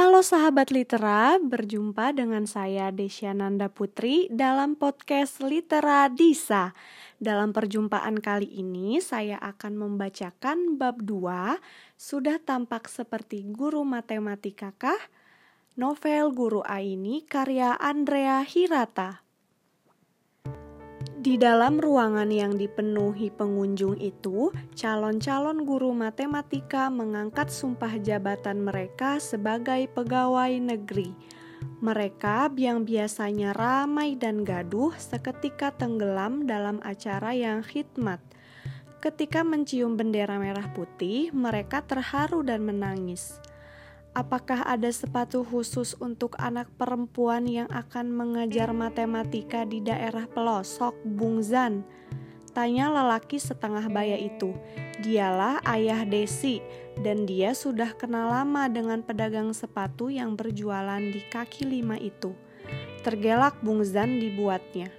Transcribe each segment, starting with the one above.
Halo sahabat litera, berjumpa dengan saya Desyananda Putri dalam podcast Litera Disa. Dalam perjumpaan kali ini saya akan membacakan bab 2 Sudah tampak seperti guru matematika kah? Novel Guru Aini karya Andrea Hirata. Di dalam ruangan yang dipenuhi pengunjung itu, calon-calon guru matematika mengangkat sumpah jabatan mereka sebagai pegawai negeri. Mereka yang biasanya ramai dan gaduh seketika tenggelam dalam acara yang khidmat. Ketika mencium bendera merah putih, mereka terharu dan menangis. Apakah ada sepatu khusus untuk anak perempuan yang akan mengajar matematika di daerah pelosok, Bung Zan? Tanya lelaki setengah baya itu. Dialah ayah Desi, dan dia sudah kenal lama dengan pedagang sepatu yang berjualan di kaki lima itu. Tergelak Bung Zan dibuatnya.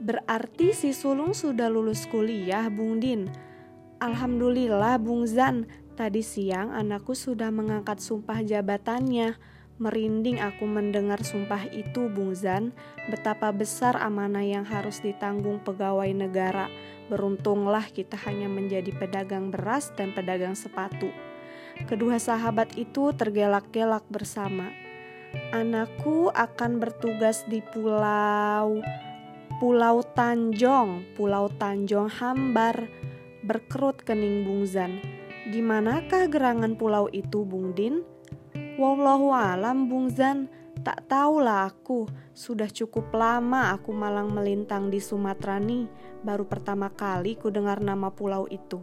Berarti si sulung sudah lulus kuliah, Bung Din. Alhamdulillah, Bung Zan, Tadi siang anakku sudah mengangkat sumpah jabatannya. Merinding aku mendengar sumpah itu, Bung Zan. Betapa besar amanah yang harus ditanggung pegawai negara. Beruntunglah kita hanya menjadi pedagang beras dan pedagang sepatu. Kedua sahabat itu tergelak-gelak bersama. Anakku akan bertugas di pulau Pulau Tanjong, Pulau Tanjong Hambar. Berkerut kening Bung Zan. Di manakah gerangan pulau itu, Bung Din? Wallahu alam, Bung Zan. Tak tahulah aku. Sudah cukup lama aku malang melintang di Sumatera nih. Baru pertama kali ku dengar nama pulau itu.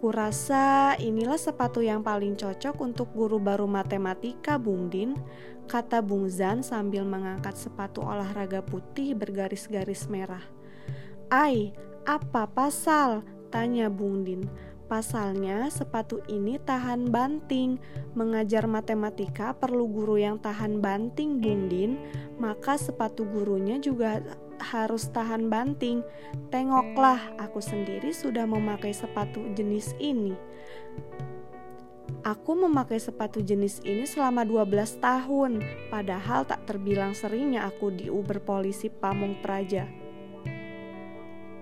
Kurasa inilah sepatu yang paling cocok untuk guru baru matematika, Bung Din, kata Bung Zan sambil mengangkat sepatu olahraga putih bergaris-garis merah. Ai, apa pasal? Tanya Bung Din. Pasalnya, sepatu ini tahan banting. Mengajar matematika perlu guru yang tahan banting, Bung Din. Maka sepatu gurunya juga harus tahan banting. Tengoklah, aku sendiri sudah memakai sepatu jenis ini. Aku memakai sepatu jenis ini selama 12 tahun, padahal tak terbilang seringnya aku di Uber polisi Pamung Praja.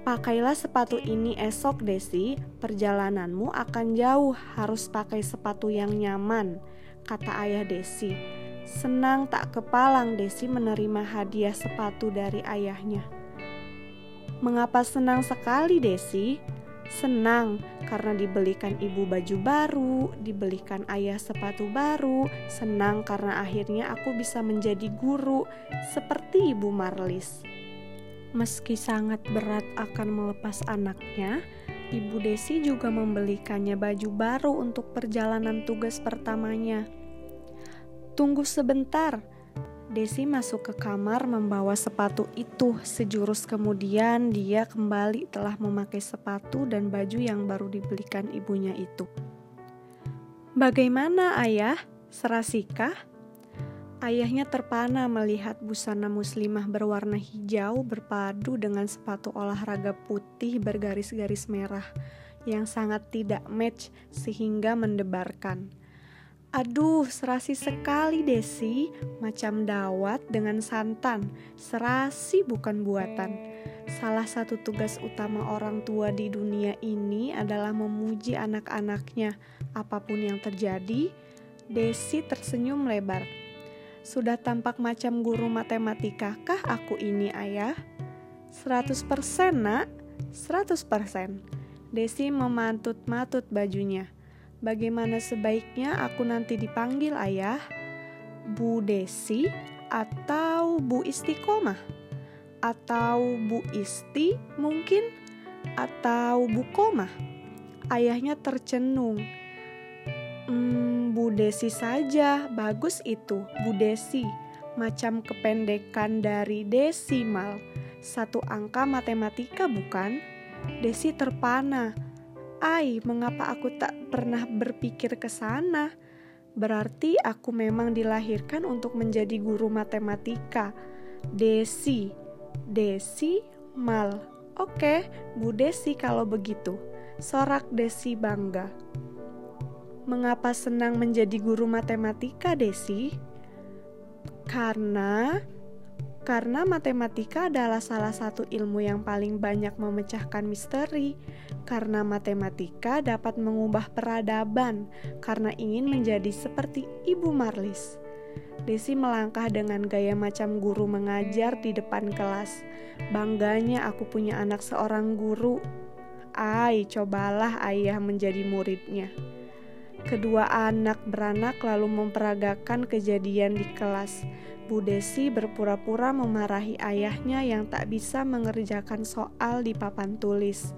Pakailah sepatu ini esok, Desi. Perjalananmu akan jauh, harus pakai sepatu yang nyaman, kata ayah Desi. Senang tak kepalang Desi menerima hadiah sepatu dari ayahnya. Mengapa senang sekali, Desi? Senang karena dibelikan ibu baju baru, dibelikan ayah sepatu baru, senang karena akhirnya aku bisa menjadi guru seperti Ibu Marlis. Meski sangat berat akan melepas anaknya, Ibu Desi juga membelikannya baju baru untuk perjalanan tugas pertamanya. Tunggu sebentar. Desi masuk ke kamar membawa sepatu itu. Sejurus kemudian dia kembali telah memakai sepatu dan baju yang baru dibelikan ibunya itu. Bagaimana ayah? Serasikah? Ayahnya terpana melihat busana muslimah berwarna hijau berpadu dengan sepatu olahraga putih bergaris-garis merah yang sangat tidak match sehingga mendebarkan. Aduh, serasi sekali Desi, macam dawat dengan santan. Serasi bukan buatan. Salah satu tugas utama orang tua di dunia ini adalah memuji anak-anaknya. Apa pun yang terjadi, Desi tersenyum lebar. Sudah tampak macam guru matematika kah aku ini ayah? 100% nak, 100%. Desi memantut-matut bajunya. Bagaimana sebaiknya aku nanti dipanggil ayah? Bu Desi atau Bu Istiqomah? Atau Bu Isti mungkin? Atau Bu Komah? Ayahnya tercenung Hmm, Bu Desi saja, bagus itu, Bu Desi. Macam kependekan dari desimal. Satu angka matematika bukan? Desi terpana. Ai, mengapa aku tak pernah berpikir ke sana? Berarti aku memang dilahirkan untuk menjadi guru matematika. Desi, Desi mal. Oke, Bu Desi kalau begitu. Sorak Desi bangga. Mengapa senang menjadi guru matematika, Desi? Karena karena matematika adalah salah satu ilmu yang paling banyak memecahkan misteri. Karena matematika dapat mengubah peradaban, karena ingin menjadi seperti Ibu Marlis. Desi melangkah dengan gaya macam guru mengajar di depan kelas. Bangganya aku punya anak seorang guru. Ai, cobalah ayah menjadi muridnya. Kedua anak beranak lalu memperagakan kejadian di kelas. Bu Desi berpura-pura memarahi ayahnya yang tak bisa mengerjakan soal di papan tulis.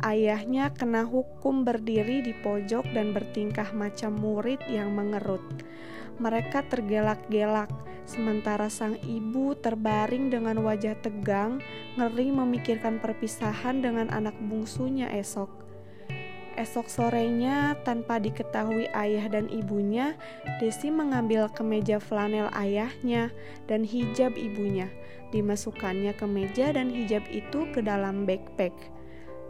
Ayahnya kena hukum berdiri di pojok dan bertingkah macam murid yang mengerut. Mereka tergelak-gelak, sementara sang ibu terbaring dengan wajah tegang, ngeri memikirkan perpisahan dengan anak bungsunya esok. Esok sorenya, tanpa diketahui ayah dan ibunya, Desi mengambil kemeja flanel ayahnya dan hijab ibunya. Dimasukkannya kemeja dan hijab itu ke dalam backpack.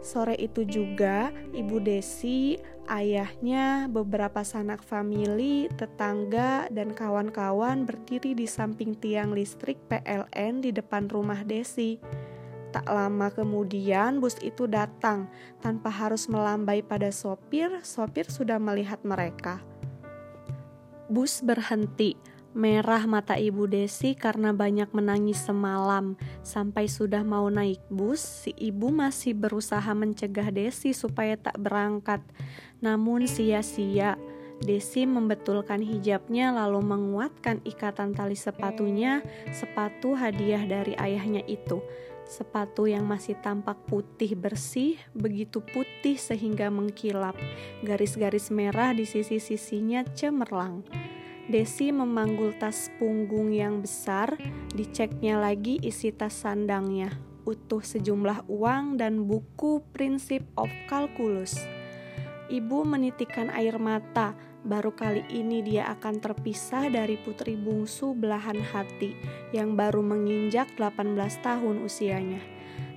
Sore itu juga, Ibu Desi, ayahnya, beberapa sanak famili, tetangga, dan kawan-kawan berdiri di samping tiang listrik PLN di depan rumah Desi. Tak lama kemudian bus itu datang tanpa harus melambai pada sopir, sopir sudah melihat mereka. Bus berhenti, merah mata ibu Desi karena banyak menangis semalam. Sampai sudah mau naik bus, si ibu masih berusaha mencegah Desi supaya tak berangkat. Namun sia-sia. Desi membetulkan hijabnya lalu menguatkan ikatan tali sepatunya, sepatu hadiah dari ayahnya itu. Sepatu yang masih tampak putih bersih, begitu putih sehingga mengkilap. Garis-garis merah di sisi-sisinya cemerlang. Desi memanggul tas punggung yang besar, diceknya lagi isi tas sandangnya. Utuh sejumlah uang dan buku Prinsip of Calculus. Ibu menitikan air mata, baru kali ini dia akan terpisah dari putri bungsu belahan hati yang baru menginjak 18 tahun usianya.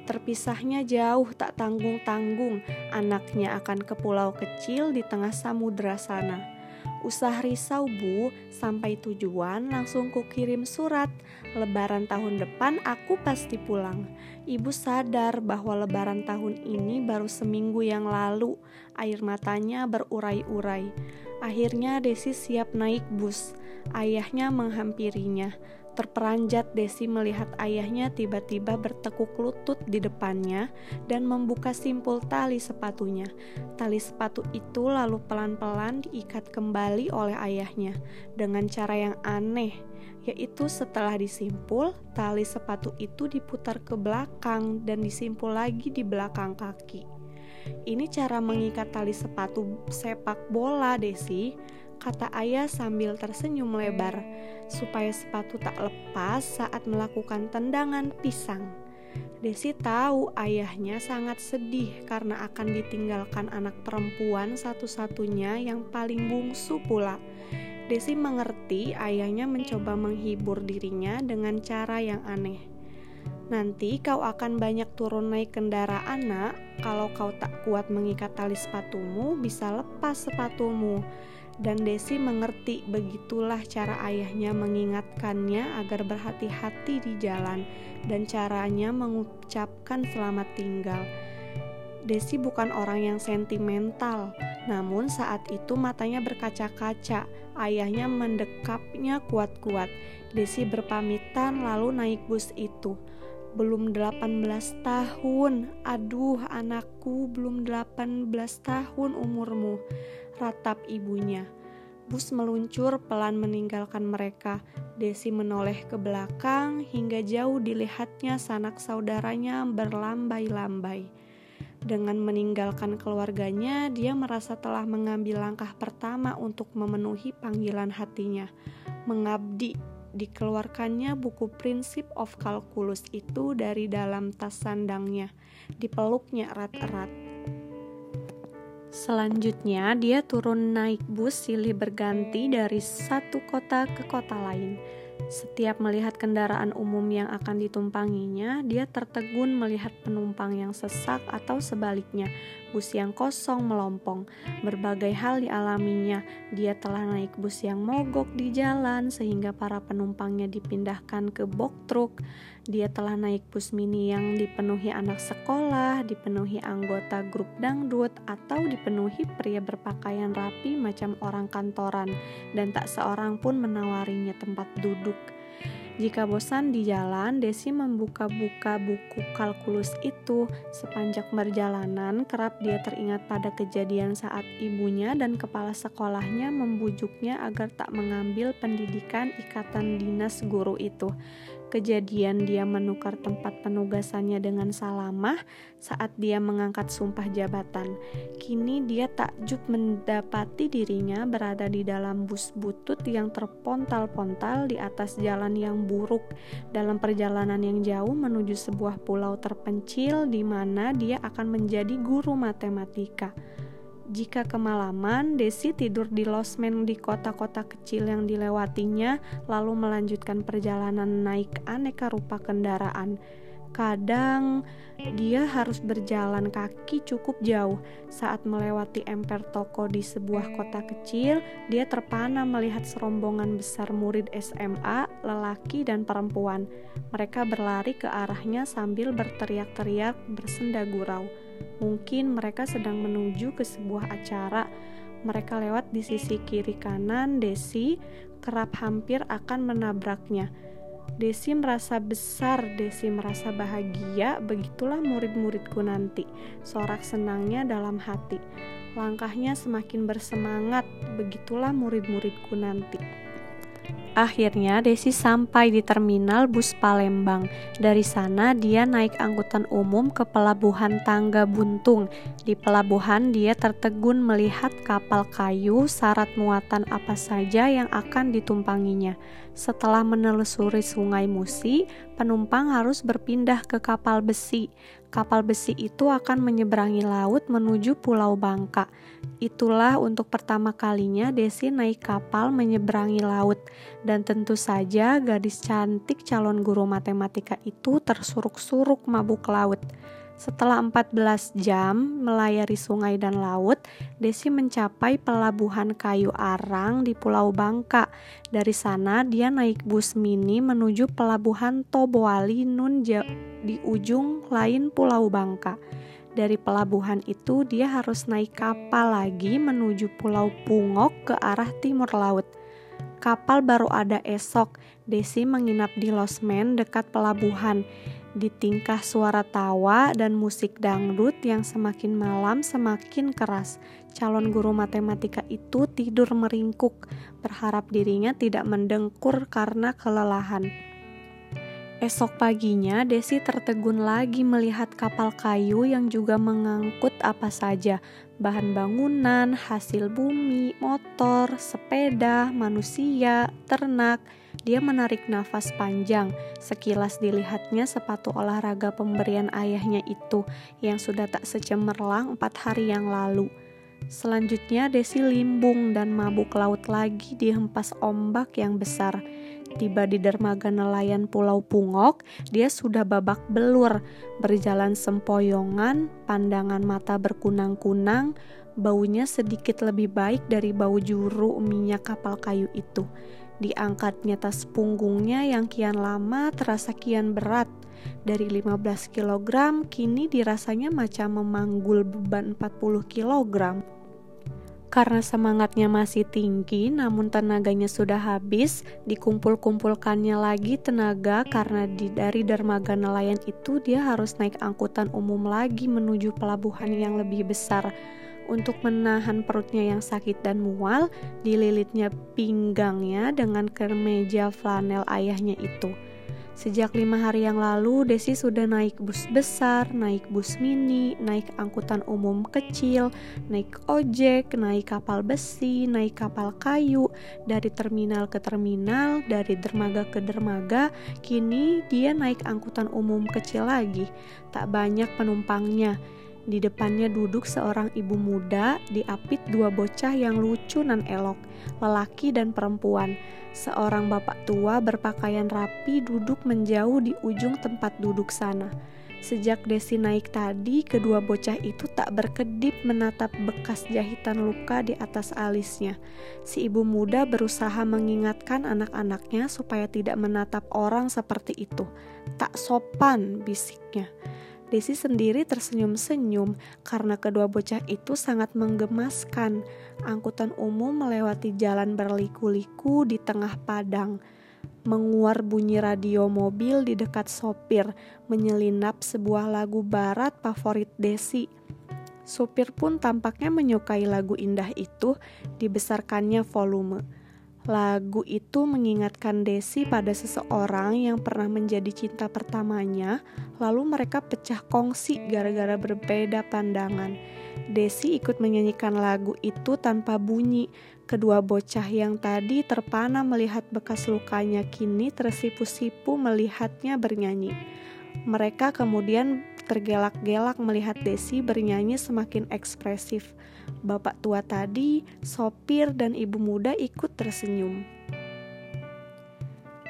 Terpisahnya jauh tak tanggung-tanggung, anaknya akan ke pulau kecil di tengah samudera sana. Usah risau bu, sampai tujuan langsung kukirim surat. Lebaran tahun depan aku pasti pulang. Ibu sadar bahwa lebaran tahun ini baru seminggu yang lalu. Air matanya berurai-urai. Akhirnya Desi siap naik bus. Ayahnya menghampirinya. Terperanjat Desi melihat ayahnya tiba-tiba bertekuk lutut di depannya dan membuka simpul tali sepatunya. Tali sepatu itu lalu pelan-pelan diikat kembali oleh ayahnya dengan cara yang aneh, yaitu setelah disimpul, tali sepatu itu diputar ke belakang dan disimpul lagi di belakang kaki. Ini cara mengikat tali sepatu sepak bola, Desi, kata ayah sambil tersenyum lebar, supaya sepatu tak lepas saat melakukan tendangan pisang. Desi tahu ayahnya sangat sedih karena akan ditinggalkan anak perempuan satu-satunya yang paling bungsu pula. Desi mengerti ayahnya mencoba menghibur dirinya dengan cara yang aneh. Nanti kau akan banyak turun naik kendaraan, Nak. Kalau kau tak kuat mengikat tali sepatumu, bisa lepas sepatumu. Dan Desi mengerti begitulah cara ayahnya mengingatkannya agar berhati-hati di jalan dan caranya mengucapkan selamat tinggal. Desi bukan orang yang sentimental, namun saat itu matanya berkaca-kaca. Ayahnya mendekapnya kuat-kuat. Desi berpamitan lalu naik bus itu belum 18 tahun. Aduh, anakku belum 18 tahun umurmu. Ratap ibunya. Bus meluncur pelan meninggalkan mereka. Desi menoleh ke belakang hingga jauh dilihatnya sanak saudaranya berlambai-lambai. Dengan meninggalkan keluarganya, dia merasa telah mengambil langkah pertama untuk memenuhi panggilan hatinya, mengabdi dikeluarkannya buku Prinsip of Calculus itu dari dalam tas sandangnya, dipeluknya erat-erat. Selanjutnya, dia turun naik bus silih berganti dari satu kota ke kota lain. Setiap melihat kendaraan umum yang akan ditumpanginya, dia tertegun melihat penumpang yang sesak atau sebaliknya, bus yang kosong melompong. Berbagai hal dialaminya. Dia telah naik bus yang mogok di jalan sehingga para penumpangnya dipindahkan ke box truk. Dia telah naik bus mini yang dipenuhi anak sekolah, dipenuhi anggota grup dangdut, atau dipenuhi pria berpakaian rapi macam orang kantoran, dan tak seorang pun menawarinya tempat duduk. Jika bosan di jalan, Desi membuka-buka buku kalkulus itu. Sepanjang perjalanan, kerap dia teringat pada kejadian saat ibunya dan kepala sekolahnya membujuknya agar tak mengambil pendidikan ikatan dinas guru itu kejadian dia menukar tempat penugasannya dengan Salamah saat dia mengangkat sumpah jabatan. Kini dia takjub mendapati dirinya berada di dalam bus butut yang terpontal-pontal di atas jalan yang buruk dalam perjalanan yang jauh menuju sebuah pulau terpencil di mana dia akan menjadi guru matematika. Jika kemalaman, Desi tidur di losmen di kota-kota kecil yang dilewatinya, lalu melanjutkan perjalanan naik aneka rupa kendaraan. Kadang dia harus berjalan kaki cukup jauh. Saat melewati emper toko di sebuah kota kecil, dia terpana melihat serombongan besar murid SMA, lelaki dan perempuan. Mereka berlari ke arahnya sambil berteriak-teriak bersenda gurau. Mungkin mereka sedang menuju ke sebuah acara. Mereka lewat di sisi kiri kanan Desi, kerap hampir akan menabraknya. Desi merasa besar, Desi merasa bahagia, begitulah murid-muridku nanti. Sorak senangnya dalam hati. Langkahnya semakin bersemangat, begitulah murid-muridku nanti. Akhirnya Desi sampai di terminal bus Palembang. Dari sana dia naik angkutan umum ke pelabuhan Tangga Buntung. Di pelabuhan dia tertegun melihat kapal kayu syarat muatan apa saja yang akan ditumpanginya. Setelah menelusuri Sungai Musi, penumpang harus berpindah ke kapal besi kapal besi itu akan menyeberangi laut menuju Pulau Bangka. Itulah untuk pertama kalinya Desi naik kapal menyeberangi laut dan tentu saja gadis cantik calon guru matematika itu tersuruk-suruk mabuk laut. Setelah 14 jam melayari sungai dan laut, Desi mencapai pelabuhan kayu arang di Pulau Bangka. Dari sana dia naik bus mini menuju pelabuhan Toboali Nun di ujung lain Pulau Bangka. Dari pelabuhan itu dia harus naik kapal lagi menuju Pulau Pungok ke arah timur laut. Kapal baru ada esok. Desi menginap di losmen dekat pelabuhan di tingkah suara tawa dan musik dangdut yang semakin malam semakin keras. Calon guru matematika itu tidur meringkuk, berharap dirinya tidak mendengkur karena kelelahan. Esok paginya, Desi tertegun lagi melihat kapal kayu yang juga mengangkut apa saja: bahan bangunan, hasil bumi, motor, sepeda, manusia, ternak dia menarik nafas panjang. Sekilas dilihatnya sepatu olahraga pemberian ayahnya itu yang sudah tak secemerlang empat hari yang lalu. Selanjutnya Desi limbung dan mabuk laut lagi dihempas ombak yang besar. Tiba di dermaga nelayan Pulau Pungok, dia sudah babak belur, berjalan sempoyongan, pandangan mata berkunang-kunang, baunya sedikit lebih baik dari bau juru minyak kapal kayu itu. Diangkatnya tas punggungnya yang kian lama terasa kian berat. Dari 15 kg kini dirasanya macam memanggul beban 40 kg. Karena semangatnya masih tinggi, namun tenaganya sudah habis, dikumpul-kumpulkannya lagi tenaga karena di, dari dermaga nelayan itu dia harus naik angkutan umum lagi menuju pelabuhan yang lebih besar untuk menahan perutnya yang sakit dan mual, dililitnya pinggangnya dengan kemeja flanel ayahnya itu. Sejak lima hari yang lalu, Desi sudah naik bus besar, naik bus mini, naik angkutan umum kecil, naik ojek, naik kapal besi, naik kapal kayu, dari terminal ke terminal, dari dermaga ke dermaga. Kini dia naik angkutan umum kecil lagi, tak banyak penumpangnya Di depannya duduk seorang ibu muda, diapit dua bocah yang lucu dan elok, lelaki dan perempuan. Seorang bapak tua berpakaian rapi duduk menjauh di ujung tempat duduk sana. Sejak Desi naik tadi, kedua bocah itu tak berkedip menatap bekas jahitan luka di atas alisnya. Si ibu muda berusaha mengingatkan anak-anaknya supaya tidak menatap orang seperti itu. Tak sopan, bisiknya. Desi sendiri tersenyum-senyum karena kedua bocah itu sangat menggemaskan. Angkutan umum melewati jalan berliku-liku di tengah padang. Menguar bunyi radio mobil di dekat sopir, menyelinap sebuah lagu barat favorit Desi. Sopir pun tampaknya menyukai lagu indah itu, dibesarkannya volume. Lagu itu mengingatkan Desi pada seseorang yang pernah menjadi cinta pertamanya, lalu mereka pecah kongsi gara-gara berbeda pandangan. Desi ikut menyanyikan lagu itu tanpa bunyi. Kedua bocah yang tadi terpana melihat bekas lukanya kini tersipu-sipu melihatnya bernyanyi. Mereka kemudian tergelak-gelak melihat Desi bernyanyi semakin ekspresif. Bapak tua tadi, sopir, dan ibu muda ikut tersenyum.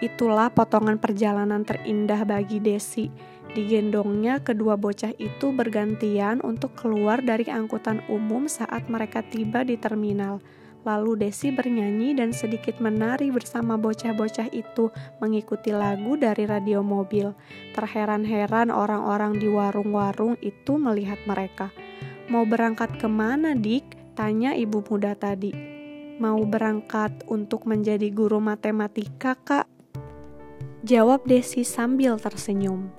Itulah potongan perjalanan terindah bagi Desi. Digendongnya, kedua bocah itu bergantian untuk keluar dari angkutan umum saat mereka tiba di terminal. Lalu Desi bernyanyi dan sedikit menari bersama bocah-bocah itu mengikuti lagu dari radio mobil. Terheran-heran orang-orang di warung-warung itu melihat mereka. Mau berangkat ke mana, Dik? Tanya ibu muda tadi. Mau berangkat untuk menjadi guru matematika, Kak? Jawab Desi sambil tersenyum.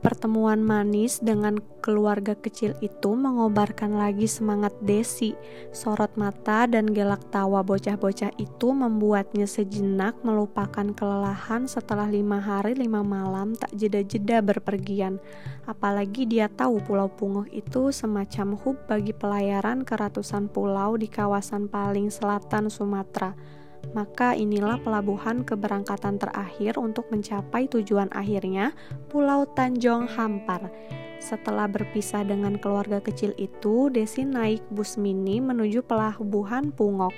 Pertemuan manis dengan keluarga kecil itu mengobarkan lagi semangat Desi. Sorot mata dan gelak tawa bocah-bocah itu membuatnya sejenak melupakan kelelahan setelah lima hari lima malam tak jeda-jeda berpergian. Apalagi dia tahu Pulau Punguh itu semacam hub bagi pelayaran ke ratusan pulau di kawasan paling selatan Sumatera maka inilah pelabuhan keberangkatan terakhir untuk mencapai tujuan akhirnya, Pulau Tanjong Hampar. Setelah berpisah dengan keluarga kecil itu, Desi naik bus mini menuju pelabuhan Pungok.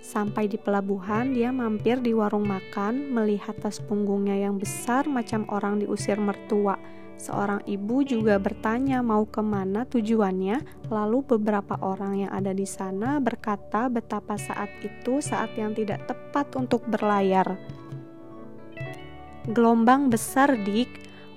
Sampai di pelabuhan, dia mampir di warung makan, melihat tas punggungnya yang besar macam orang diusir mertua Seorang ibu juga bertanya mau ke mana tujuannya, lalu beberapa orang yang ada di sana berkata betapa saat itu saat yang tidak tepat untuk berlayar. Gelombang besar dik,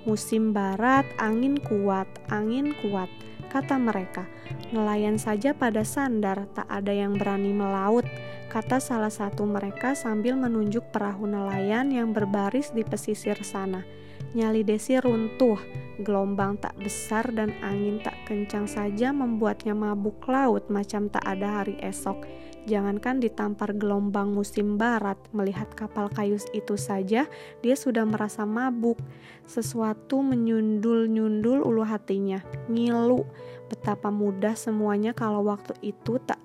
musim barat, angin kuat, angin kuat, kata mereka. Nelayan saja pada sandar, tak ada yang berani melaut, kata salah satu mereka sambil menunjuk perahu nelayan yang berbaris di pesisir sana. Nyali Desi runtuh, gelombang tak besar dan angin tak kencang saja membuatnya mabuk laut macam tak ada hari esok. Jangankan ditampar gelombang musim barat, melihat kapal kayu itu saja, dia sudah merasa mabuk. Sesuatu menyundul-nyundul ulu hatinya, ngilu. Betapa mudah semuanya kalau waktu itu tak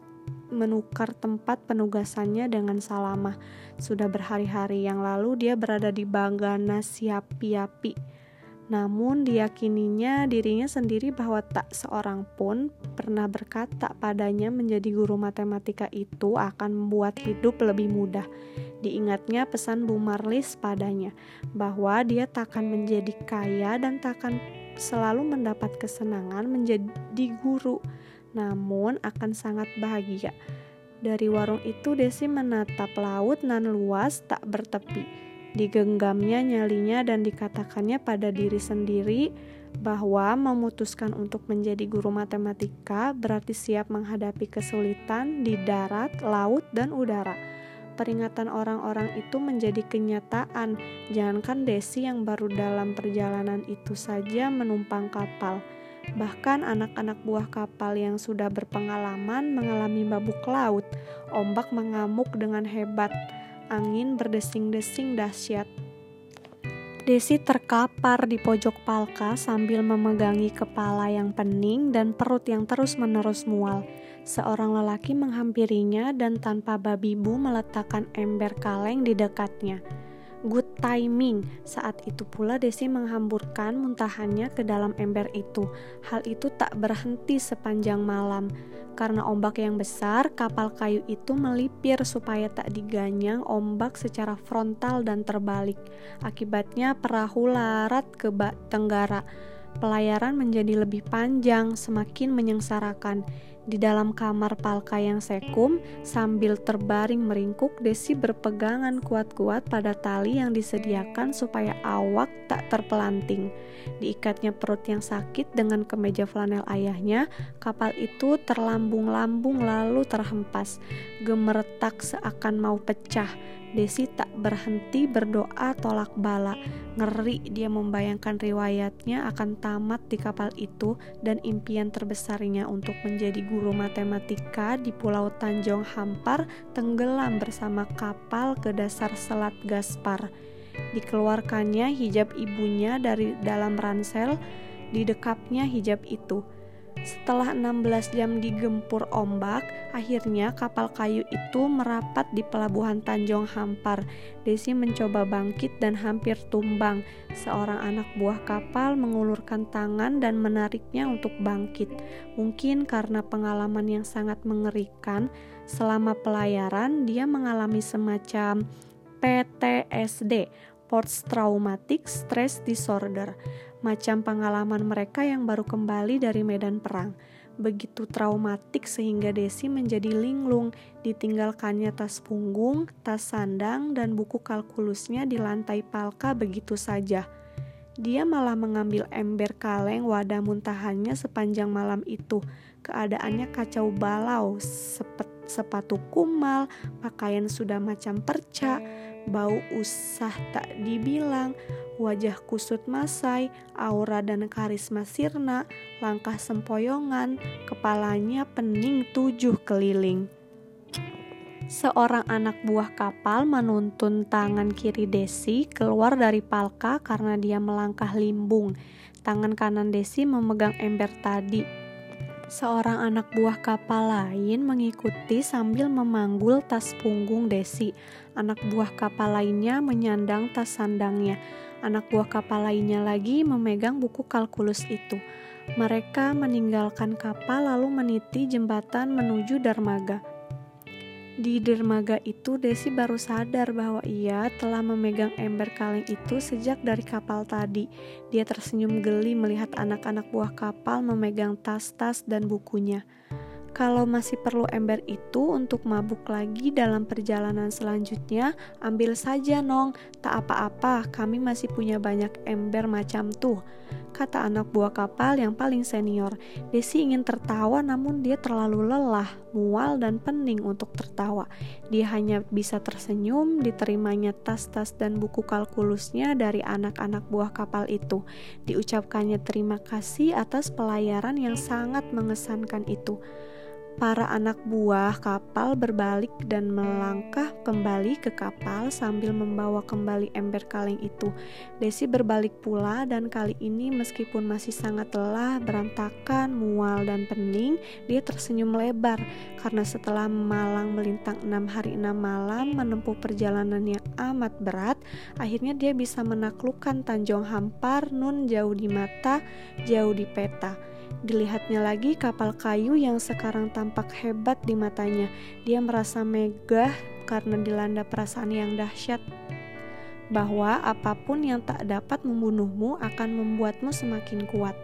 menukar tempat penugasannya dengan Salamah. Sudah berhari-hari yang lalu dia berada di Bagana Siapi-api. Namun diyakininya dirinya sendiri bahwa tak seorang pun pernah berkata padanya menjadi guru matematika itu akan membuat hidup lebih mudah. Diingatnya pesan Bu Marlis padanya bahwa dia takkan menjadi kaya dan takkan selalu mendapat kesenangan menjadi guru namun akan sangat bahagia. Dari warung itu Desi menatap laut nan luas tak bertepi. Digenggamnya nyalinya dan dikatakannya pada diri sendiri bahwa memutuskan untuk menjadi guru matematika berarti siap menghadapi kesulitan di darat, laut, dan udara. Peringatan orang-orang itu menjadi kenyataan, jangankan Desi yang baru dalam perjalanan itu saja menumpang kapal Bahkan anak-anak buah kapal yang sudah berpengalaman mengalami mabuk laut. Ombak mengamuk dengan hebat. Angin berdesing-desing dahsyat. Desi terkapar di pojok palka sambil memegangi kepala yang pening dan perut yang terus-menerus mual. Seorang lelaki menghampirinya dan tanpa babi bu meletakkan ember kaleng di dekatnya. Timing. Saat itu pula Desi menghamburkan muntahannya ke dalam ember itu. Hal itu tak berhenti sepanjang malam. Karena ombak yang besar, kapal kayu itu melipir supaya tak diganyang ombak secara frontal dan terbalik. Akibatnya perahu larat ke tenggara. Pelayaran menjadi lebih panjang, semakin menyengsarakan. Di dalam kamar Palka yang sekum, sambil terbaring meringkuk, Desi berpegangan kuat-kuat pada tali yang disediakan supaya awak tak terpelanting. Diikatnya perut yang sakit dengan kemeja flanel ayahnya, kapal itu terlambung-lambung lalu terhempas, gemeretak seakan mau pecah Desi tak berhenti berdoa tolak bala. Ngeri dia membayangkan riwayatnya akan tamat di kapal itu dan impian terbesarnya untuk menjadi guru matematika di Pulau Tanjung Hampar tenggelam bersama kapal ke dasar Selat Gaspar. Dikeluarkannya hijab ibunya dari dalam ransel, didekapnya hijab itu setelah 16 jam digempur ombak, akhirnya kapal kayu itu merapat di pelabuhan Tanjung Hampar. Desi mencoba bangkit dan hampir tumbang. Seorang anak buah kapal mengulurkan tangan dan menariknya untuk bangkit. Mungkin karena pengalaman yang sangat mengerikan, selama pelayaran dia mengalami semacam PTSD, Post Traumatic Stress Disorder macam pengalaman mereka yang baru kembali dari medan perang. Begitu traumatik sehingga Desi menjadi linglung, ditinggalkannya tas punggung, tas sandang, dan buku kalkulusnya di lantai palka begitu saja. Dia malah mengambil ember kaleng wadah muntahannya sepanjang malam itu. Keadaannya kacau balau, sepatu kumal, pakaian sudah macam perca, bau usah tak dibilang, wajah kusut masai, aura dan karisma sirna, langkah sempoyongan, kepalanya pening tujuh keliling. Seorang anak buah kapal menuntun tangan kiri Desi keluar dari palka karena dia melangkah limbung. Tangan kanan Desi memegang ember tadi Seorang anak buah kapal lain mengikuti sambil memanggul tas punggung Desi. Anak buah kapal lainnya menyandang tas sandangnya. Anak buah kapal lainnya lagi memegang buku kalkulus itu. Mereka meninggalkan kapal lalu meniti jembatan menuju dermaga. Di dermaga itu, Desi baru sadar bahwa ia telah memegang ember kaleng itu sejak dari kapal tadi. Dia tersenyum geli melihat anak-anak buah kapal memegang tas-tas dan bukunya. Kalau masih perlu ember itu untuk mabuk lagi dalam perjalanan selanjutnya, ambil saja, Nong. Tak apa-apa, kami masih punya banyak ember macam tuh kata anak buah kapal yang paling senior. Desi ingin tertawa namun dia terlalu lelah, mual dan pening untuk tertawa. Dia hanya bisa tersenyum diterimanya tas-tas dan buku kalkulusnya dari anak-anak buah kapal itu. Diucapkannya terima kasih atas pelayaran yang sangat mengesankan itu. Para anak buah kapal berbalik dan melangkah kembali ke kapal sambil membawa kembali ember kaleng itu. Desi berbalik pula dan kali ini meskipun masih sangat lelah, berantakan, mual dan pening, dia tersenyum lebar karena setelah malang melintang enam hari enam malam menempuh perjalanan yang amat berat, akhirnya dia bisa menaklukkan Tanjung Hampar nun jauh di mata, jauh di peta. Dilihatnya lagi kapal kayu yang sekarang tampak hebat di matanya. Dia merasa megah karena dilanda perasaan yang dahsyat bahwa apa pun yang tak dapat membunuhmu akan membuatmu semakin kuat.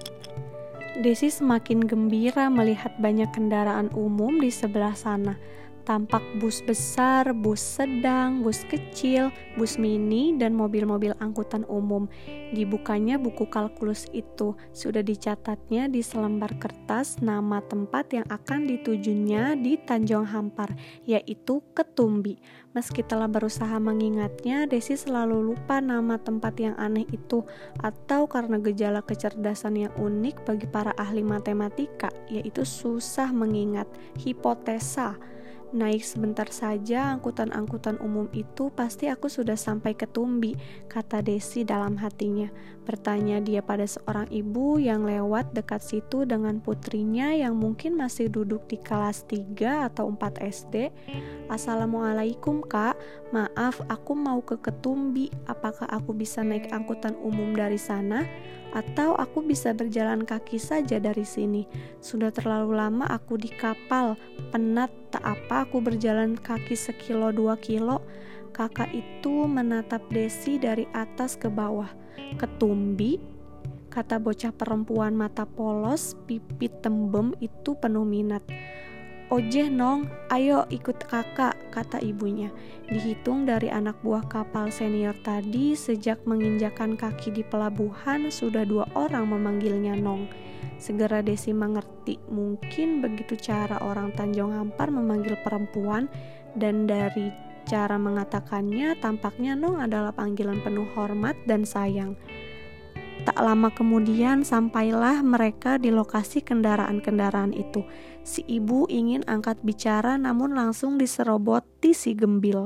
Desi semakin gembira melihat banyak kendaraan umum di sebelah sana. Tampak bus besar, bus sedang, bus kecil, bus mini, dan mobil-mobil angkutan umum. Dibukanya buku kalkulus itu, sudah dicatatnya di selembar kertas nama tempat yang akan ditujunya di Tanjung Hampar, yaitu Ketumbi. Meski telah berusaha mengingatnya, Desi selalu lupa nama tempat yang aneh itu, atau karena gejala kecerdasan yang unik bagi para ahli matematika, yaitu susah mengingat hipotesa Naik sebentar saja angkutan-angkutan umum itu pasti aku sudah sampai ke Tumbi, kata Desi dalam hatinya. Bertanya dia pada seorang ibu yang lewat dekat situ dengan putrinya yang mungkin masih duduk di kelas 3 atau 4 SD. Assalamualaikum kak, maaf aku mau ke Ketumbi, apakah aku bisa naik angkutan umum dari sana? Atau aku bisa berjalan kaki saja dari sini. Sudah terlalu lama aku di kapal, penat tak apa aku berjalan kaki sekilo dua kilo. Kakak itu menatap Desi dari atas ke bawah. Ketumbi, kata bocah perempuan mata polos, pipi tembem itu penuh minat. Ojeh nong, ayo ikut kakak, kata ibunya. Dihitung dari anak buah kapal senior tadi, sejak menginjakan kaki di pelabuhan, sudah dua orang memanggilnya nong. Segera Desi mengerti, mungkin begitu cara orang Tanjung Ampar memanggil perempuan, dan dari cara mengatakannya, tampaknya nong adalah panggilan penuh hormat dan sayang. Tak lama kemudian sampailah mereka di lokasi kendaraan-kendaraan itu. Si ibu ingin angkat bicara namun langsung diseroboti si gembil.